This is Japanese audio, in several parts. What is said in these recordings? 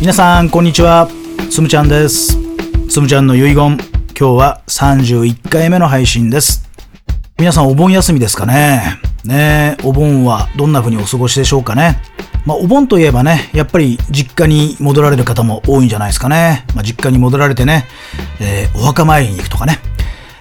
皆さんこんにちはつむちゃんですつむちゃんの遺言今日は31回目の配信です皆さんお盆休みですかねねお盆はどんな風にお過ごしでしょうかねまあ、お盆といえばね、やっぱり実家に戻られる方も多いんじゃないですかね。まあ、実家に戻られてね、えー、お墓参りに行くとかね。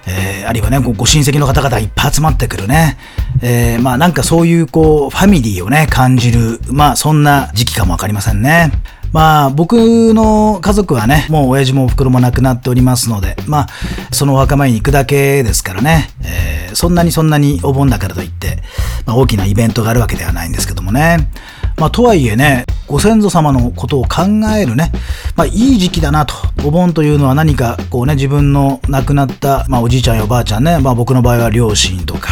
えー、あるいはねご、ご親戚の方々がいっぱい集まってくるね。えー、まあなんかそういうこう、ファミリーをね、感じる、まあそんな時期かもわかりませんね。まあ僕の家族はね、もう親父もお袋も亡くなっておりますので、まあそのお墓参りに行くだけですからね、えー、そんなにそんなにお盆だからといって、まあ、大きなイベントがあるわけではないんですけどもね。まあとはいえね、ご先祖様のことを考えるね、まあいい時期だなと。お盆というのは何かこうね、自分の亡くなった、まあおじいちゃんやおばあちゃんね、まあ僕の場合は両親とか、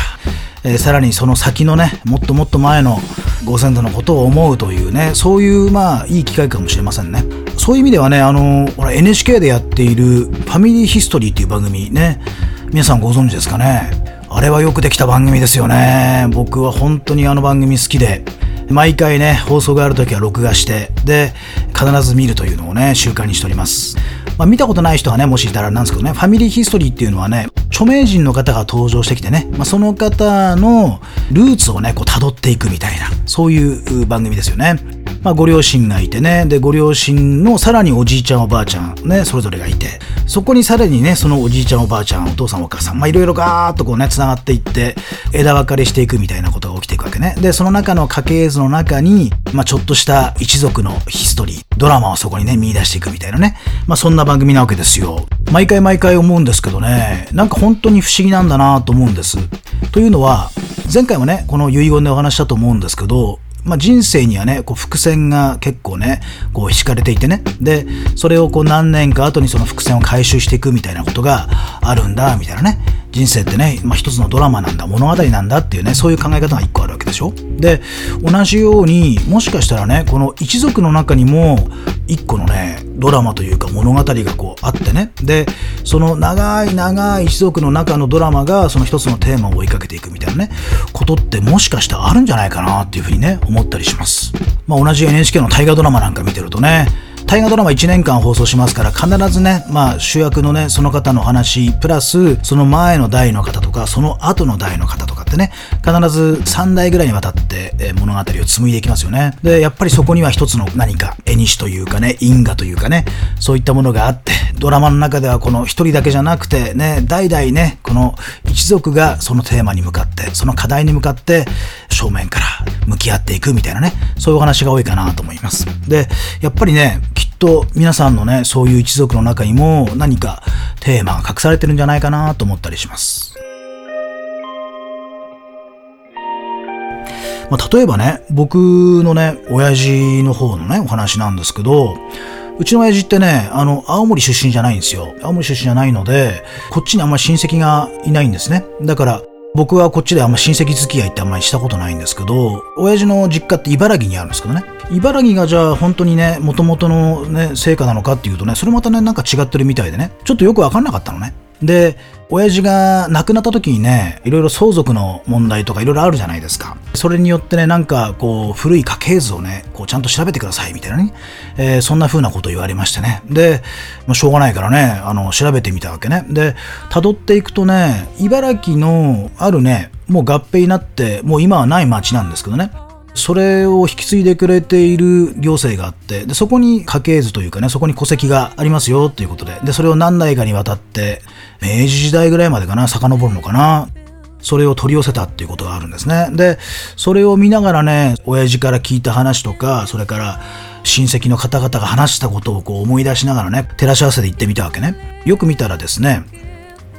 えー、さらにその先のね、もっともっと前のご先祖のことを思うというね、そういうまあいい機会かもしれませんね。そういう意味ではね、あの、ほら NHK でやっているファミリーヒストリーっていう番組ね、皆さんご存知ですかね。あれはよくできた番組ですよね。僕は本当にあの番組好きで、毎回ね、放送がある時は録画して、で、必ず見るというのをね、習慣にしております。まあ、見たことない人はね、もしいたらなんですけどね、ファミリーヒストリーっていうのはね、著名人の方が登場してきてね、まあ、その方のルーツをね、こう辿っていくみたいな、そういう番組ですよね。まあ、ご両親がいてね、で、ご両親のさらにおじいちゃんおばあちゃんね、それぞれがいて、そこにさらにね、そのおじいちゃんおばあちゃん、お父さんお母さん、まあ、いろいろガーッとこうね、繋がっていって、枝分かれしていくみたいなことが起きてけね。で、その中の家系図の中に、まあ、ちょっとした一族のヒストリー、ドラマをそこにね、見出していくみたいなね。まあ、そんな番組なわけですよ。毎回毎回思うんですけどね、なんか本当に不思議なんだなと思うんです。というのは、前回もね、この遺言でお話したと思うんですけど、まあ、人生にはね、こう伏線が結構ね、こう敷かれていてね。で、それをこう何年か後にその伏線を回収していくみたいなことがあるんだ、みたいなね。人生ってね、まあ、一つのドラマなんだ、物語なんだっていうね、そういう考え方が一個あるわけでしょ？で、同じように、もしかしたらね、この一族の中にも、一個のね、ドラマというか物語がこうあってね。で、その長い長い一族の中のドラマがその一つのテーマを追いかけていくみたいなね、ことってもしかしたらあるんじゃないかなっていうふうにね、思ったりします。まあ同じ NHK の大河ドラマなんか見てるとね、大河ドラマ1年間放送しますから必ずね、まあ主役のね、その方の話、プラスその前の代の方とか、その後の代の方とかってね、必ず3代ぐらいにわたって物語を紡いでいきますよね。で、やっぱりそこには一つの何か、絵にしというかね、因果というかね、そういったものがあって、ドラマの中ではこの一人だけじゃなくてね、代々ね、この一族がそのテーマに向かって、その課題に向かって正面から向き合っていくみたいなね、そういうお話が多いかなと思います。で、やっぱりね、と皆さんのね、そういう一族の中にも何かテーマが隠されてるんじゃないかなと思ったりします。まあ、例えばね、僕のね、親父の方のね、お話なんですけど、うちの親父ってね、あの、青森出身じゃないんですよ。青森出身じゃないので、こっちにあんまり親戚がいないんですね。だから、僕はこっちであんま親戚付き合いってあんまりしたことないんですけど、親父の実家って茨城にあるんですけどね。茨城がじゃあ本当にね、もともとのね、成果なのかっていうとね、それまたね、なんか違ってるみたいでね、ちょっとよくわかんなかったのね。で、親父が亡くなった時にね、いろいろ相続の問題とかいろいろあるじゃないですか。それによってね、なんかこう、古い家系図をね、こうちゃんと調べてくださいみたいなね、えー、そんな風なこと言われましてね。で、まあ、しょうがないからね、あの、調べてみたわけね。で、辿っていくとね、茨城のあるね、もう合併になって、もう今はない町なんですけどね。それを引き継いでくれている行政があって、で、そこに家系図というかね、そこに戸籍がありますよということで、で、それを何代かにわたって、明治時代ぐらいまでかな、遡るのかな、それを取り寄せたっていうことがあるんですね。で、それを見ながらね、親父から聞いた話とか、それから親戚の方々が話したことをこう思い出しながらね、照らし合わせて行ってみたわけね。よく見たらですね、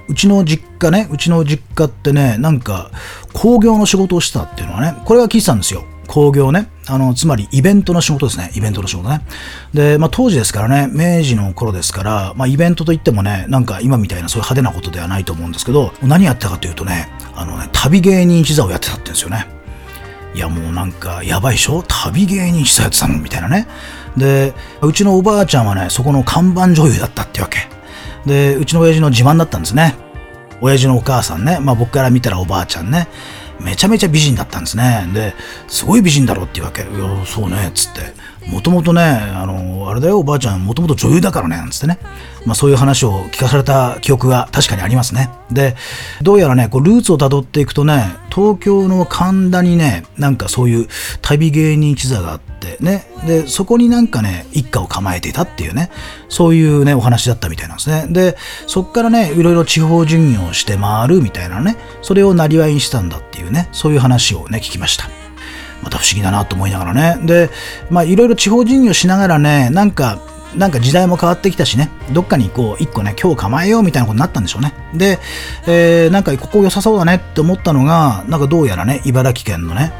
うちの実家ね、うちの実家ってね、なんか工業の仕事をしたっていうのはね、これは聞いてたんですよ。工業ね。あの、つまりイベントの仕事ですね。イベントの仕事ね。で、まあ当時ですからね、明治の頃ですから、まあイベントといってもね、なんか今みたいなそういう派手なことではないと思うんですけど、何やったかというとね、あのね、旅芸人一座をやってたって言うんですよね。いやもうなんかやばいでしょ？旅芸人一座やってたの？みたいなね。で、うちのおばあちゃんはね、そこの看板女優だったってわけ。で、うちの親父の自慢だったんですね。親父のお母さんね、まあ僕から見たらおばあちゃんね。めちゃめちゃ美人だったんですね。で、すごい美人だろっていうわけ。いや、そうね、つって。もともとね、あの、あれだよ、おばあちゃん、もともと女優だからね、なんつってね。まあそういう話を聞かされた記憶が確かにありますね。で、どうやらね、こうルーツをたどっていくとね、東京の神田にね、なんかそういう旅芸人一座があってね、で、そこになんかね、一家を構えていたっていうね、そういうね、お話だったみたいなんですね。で、そっからね、いろいろ地方巡業をして回るみたいなね、それをなりわいにしたんだっていうね、そういう話をね、聞きました。また不思議だなと思いながらね。で、まあいろいろ地方巡業しながらね、なんか、なんか時代も変わってきたしね、どっかにこう、一個ね、今日構えようみたいなことになったんでしょうね。で、えー、なんかここ良さそうだねって思ったのが、なんかどうやらね、茨城県のね、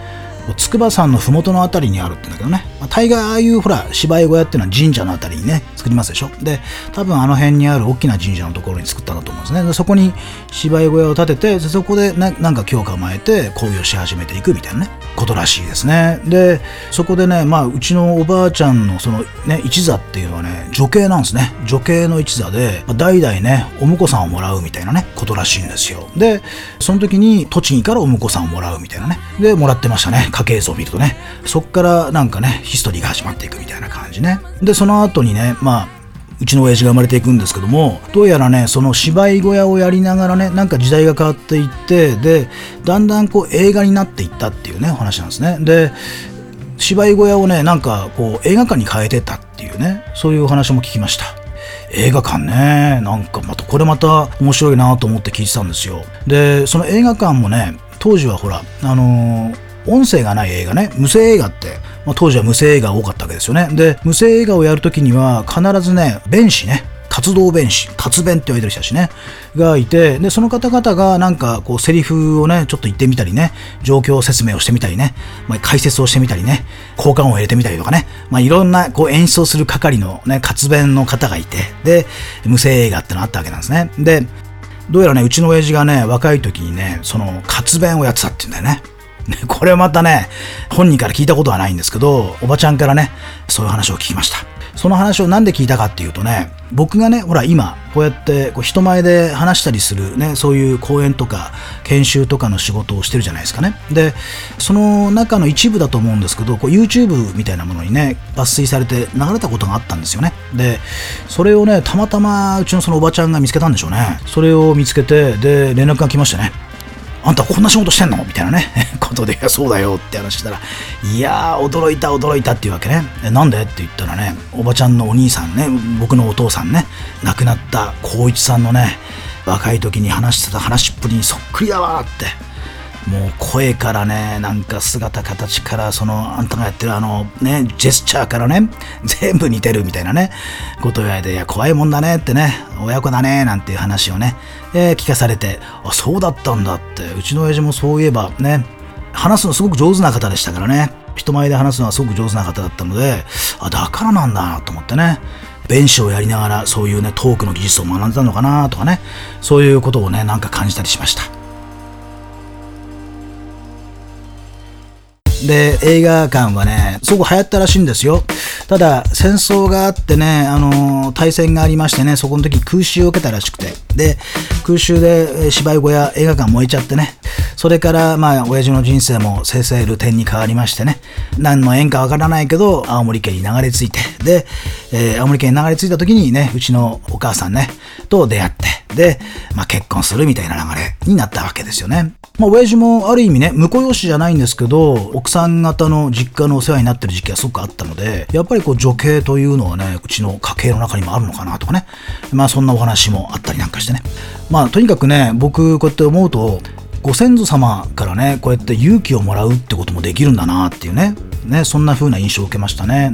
筑波山の麓の辺りにあるってんだけどね、まあ、大概ああいうほら芝居小屋っていうのは神社の辺りにね作りますでしょ。で多分あの辺にある大きな神社のところに作ったんだと思うんですね。でそこに芝居小屋を建ててそこでななんか今日構えて興行し始めていくみたいなね。ことらしいですね。でそこでねまあうちのおばあちゃんのそのね一座っていうのはね女系なんですね。女系の一座で、まあ、代々ねお婿さんをもらうみたいなねことらしいんですよ。でその時に栃木からお婿さんをもらうみたいなねでもらってましたね。家系図を見るとね。そっからなんかねヒストリーが始まっていくみたいな感じね。でその後にねまあうちの親父が生まれていくんですけどもどうやらねその芝居小屋をやりながらねなんか時代が変わっていってでだんだんこう映画になっていったっていうねお話なんですね。で芝居小屋をねなんかこう映画館に変えてたっていうねそういうお話も聞きました。映画館ねなんかまたこれまた面白いなと思って聞いてたんですよ。でその映画館もね当時はほらあのー音声がない映画ね、無声映画って、まあ、当時は無声映画多かったわけですよね。で、無声映画をやるときには必ずね、弁士ね、活動弁士、活弁って言われてる人たちね、がいて、で、その方々がなんかこうセリフをね、ちょっと言ってみたりね、状況説明をしてみたりね、まあ、解説をしてみたりね、交換を入れてみたりとかね、まあ、いろんなこう演出をする係のね、活弁の方がいて、で、無声映画ってのあったわけなんですね。で、どうやらね、うちの親父がね、若い時にね、その活弁をやってたって言うんだよね。これまたね、本人から聞いたことはないんですけど、おばちゃんからね、そういう話を聞きました。その話をなんで聞いたかっていうとね、僕がね、ほら今、こうやってこう人前で話したりするね、そういう講演とか研修とかの仕事をしてるじゃないですかね。で、その中の一部だと思うんですけど、こう YouTube みたいなものにね、抜粋されて流れたことがあったんですよね。で、それをね、たまたまうちのそのおばちゃんが見つけたんでしょうね。それを見つけて、で、連絡が来ましたね。あんたこんな仕事してんの？みたいなね、ことで、いや、そうだよって話したら、いやー、驚いた、驚いたっていうわけね。えなんで？って言ったらね、おばちゃんのお兄さんね、僕のお父さんね、亡くなった光一さんのね、若い時に話してた話っぷりにそっくりだわって。もう声からね、なんか姿形から、その、あんたがやってるあのね、ジェスチャーからね、全部似てるみたいなね、こと言われて、いや、怖いもんだねってね、親子だね、なんていう話をね、えー、聞かされて、あ、そうだったんだって、うちの親父もそういえばね、話すのすごく上手な方でしたからね、人前で話すのはすごく上手な方だったので、あ、だからなんだなと思ってね、弁士をやりながらそういうね、トークの技術を学んでたのかなとかね、そういうことをね、なんか感じたりしました。で、映画館はね、すごく流行ったらしいんですよ。ただ、戦争があってね、あの、大戦がありましてね、そこの時空襲を受けたらしくて、で、空襲で芝居小屋、映画館燃えちゃってね、それから、まあ、親父の人生もせせる点に変わりましてね、何の縁かわからないけど、青森県に流れ着いて、で、えー、青森県に流れ着いた時にね、うちのお母さんね、と出会って、で、まあ、結婚するみたいな流れになったわけですよね。まあ、親父もある意味ね、婿養子じゃないんですけど、奥さん方の実家のお世話になってる時期がすごくあったので、やっぱりこう女系というのはね、うちの家系の中にもあるのかなとかね。まあそんなお話もあったりなんかしてね。まあとにかくね、僕こうやって思うと、ご先祖様からね、こうやって勇気をもらうってこともできるんだなっていうね。ね、そんな風な印象を受けましたね。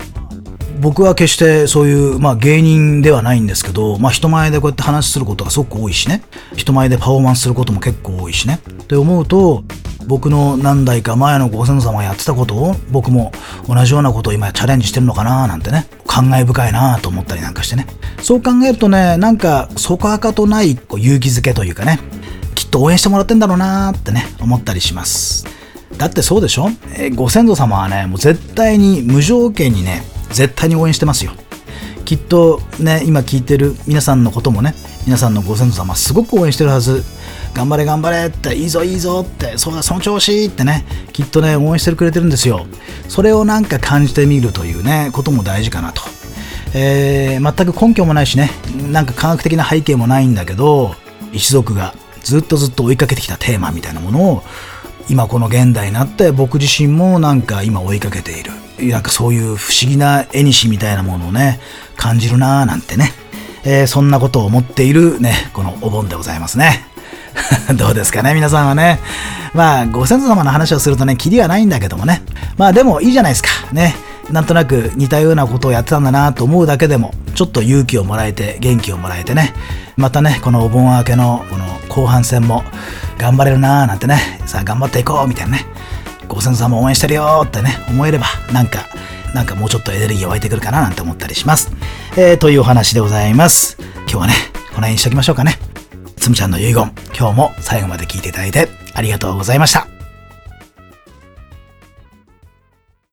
僕は決してそういう、まあ、芸人ではないんですけど、まあ、人前でこうやって話することがすごく多いしね。人前でパフォーマンスすることも結構多いしね。って思うと僕の何代か前のご先祖様がやってたことを僕も同じようなことを今チャレンジしてるのかななんてね。感慨深いなと思ったりなんかしてね。そう考えるとねなんかそこはかとないこう勇気づけというかね。きっと応援してもらってんだろうなってね思ったりします。だってそうでしょ？えご先祖様はねもう絶対に無条件にね絶対に応援してますよ。きっとね今聞いてる皆さんのこともね皆さんのご先祖様すごく応援してるはず。頑張れ頑張れっていいぞいいぞってそうだその調子ってねきっとね応援してくれてるんですよ。それをなんか感じてみるというねことも大事かなと。えー、全く根拠もないしねなんか科学的な背景もないんだけど一族がずっとずっと追いかけてきたテーマみたいなものを今この現代になって僕自身もなんか今追いかけている。なんかそういう不思議な絵にしみたいなものをね感じるなーなんてね、えー、そんなことを思っているねこのお盆でございますね。どうですかね皆さんはね。まあご先祖様の話をするとねキリはないんだけどもね。まあでもいいじゃないですかね。なんとなく似たようなことをやってたんだなと思うだけでもちょっと勇気をもらえて元気をもらえてね。またねこのお盆明けのこの後半戦も頑張れるなーなんてね。さあ頑張っていこうみたいなね。ご先祖様応援してるよってね思えればなんかなんかもうちょっとエネルギー湧いてくるかななんて思ったりします、えー、というお話でございます。今日はねこの辺にしときましょうかね。つむちゃんの遺言今日も最後まで聞いていただいてありがとうございました。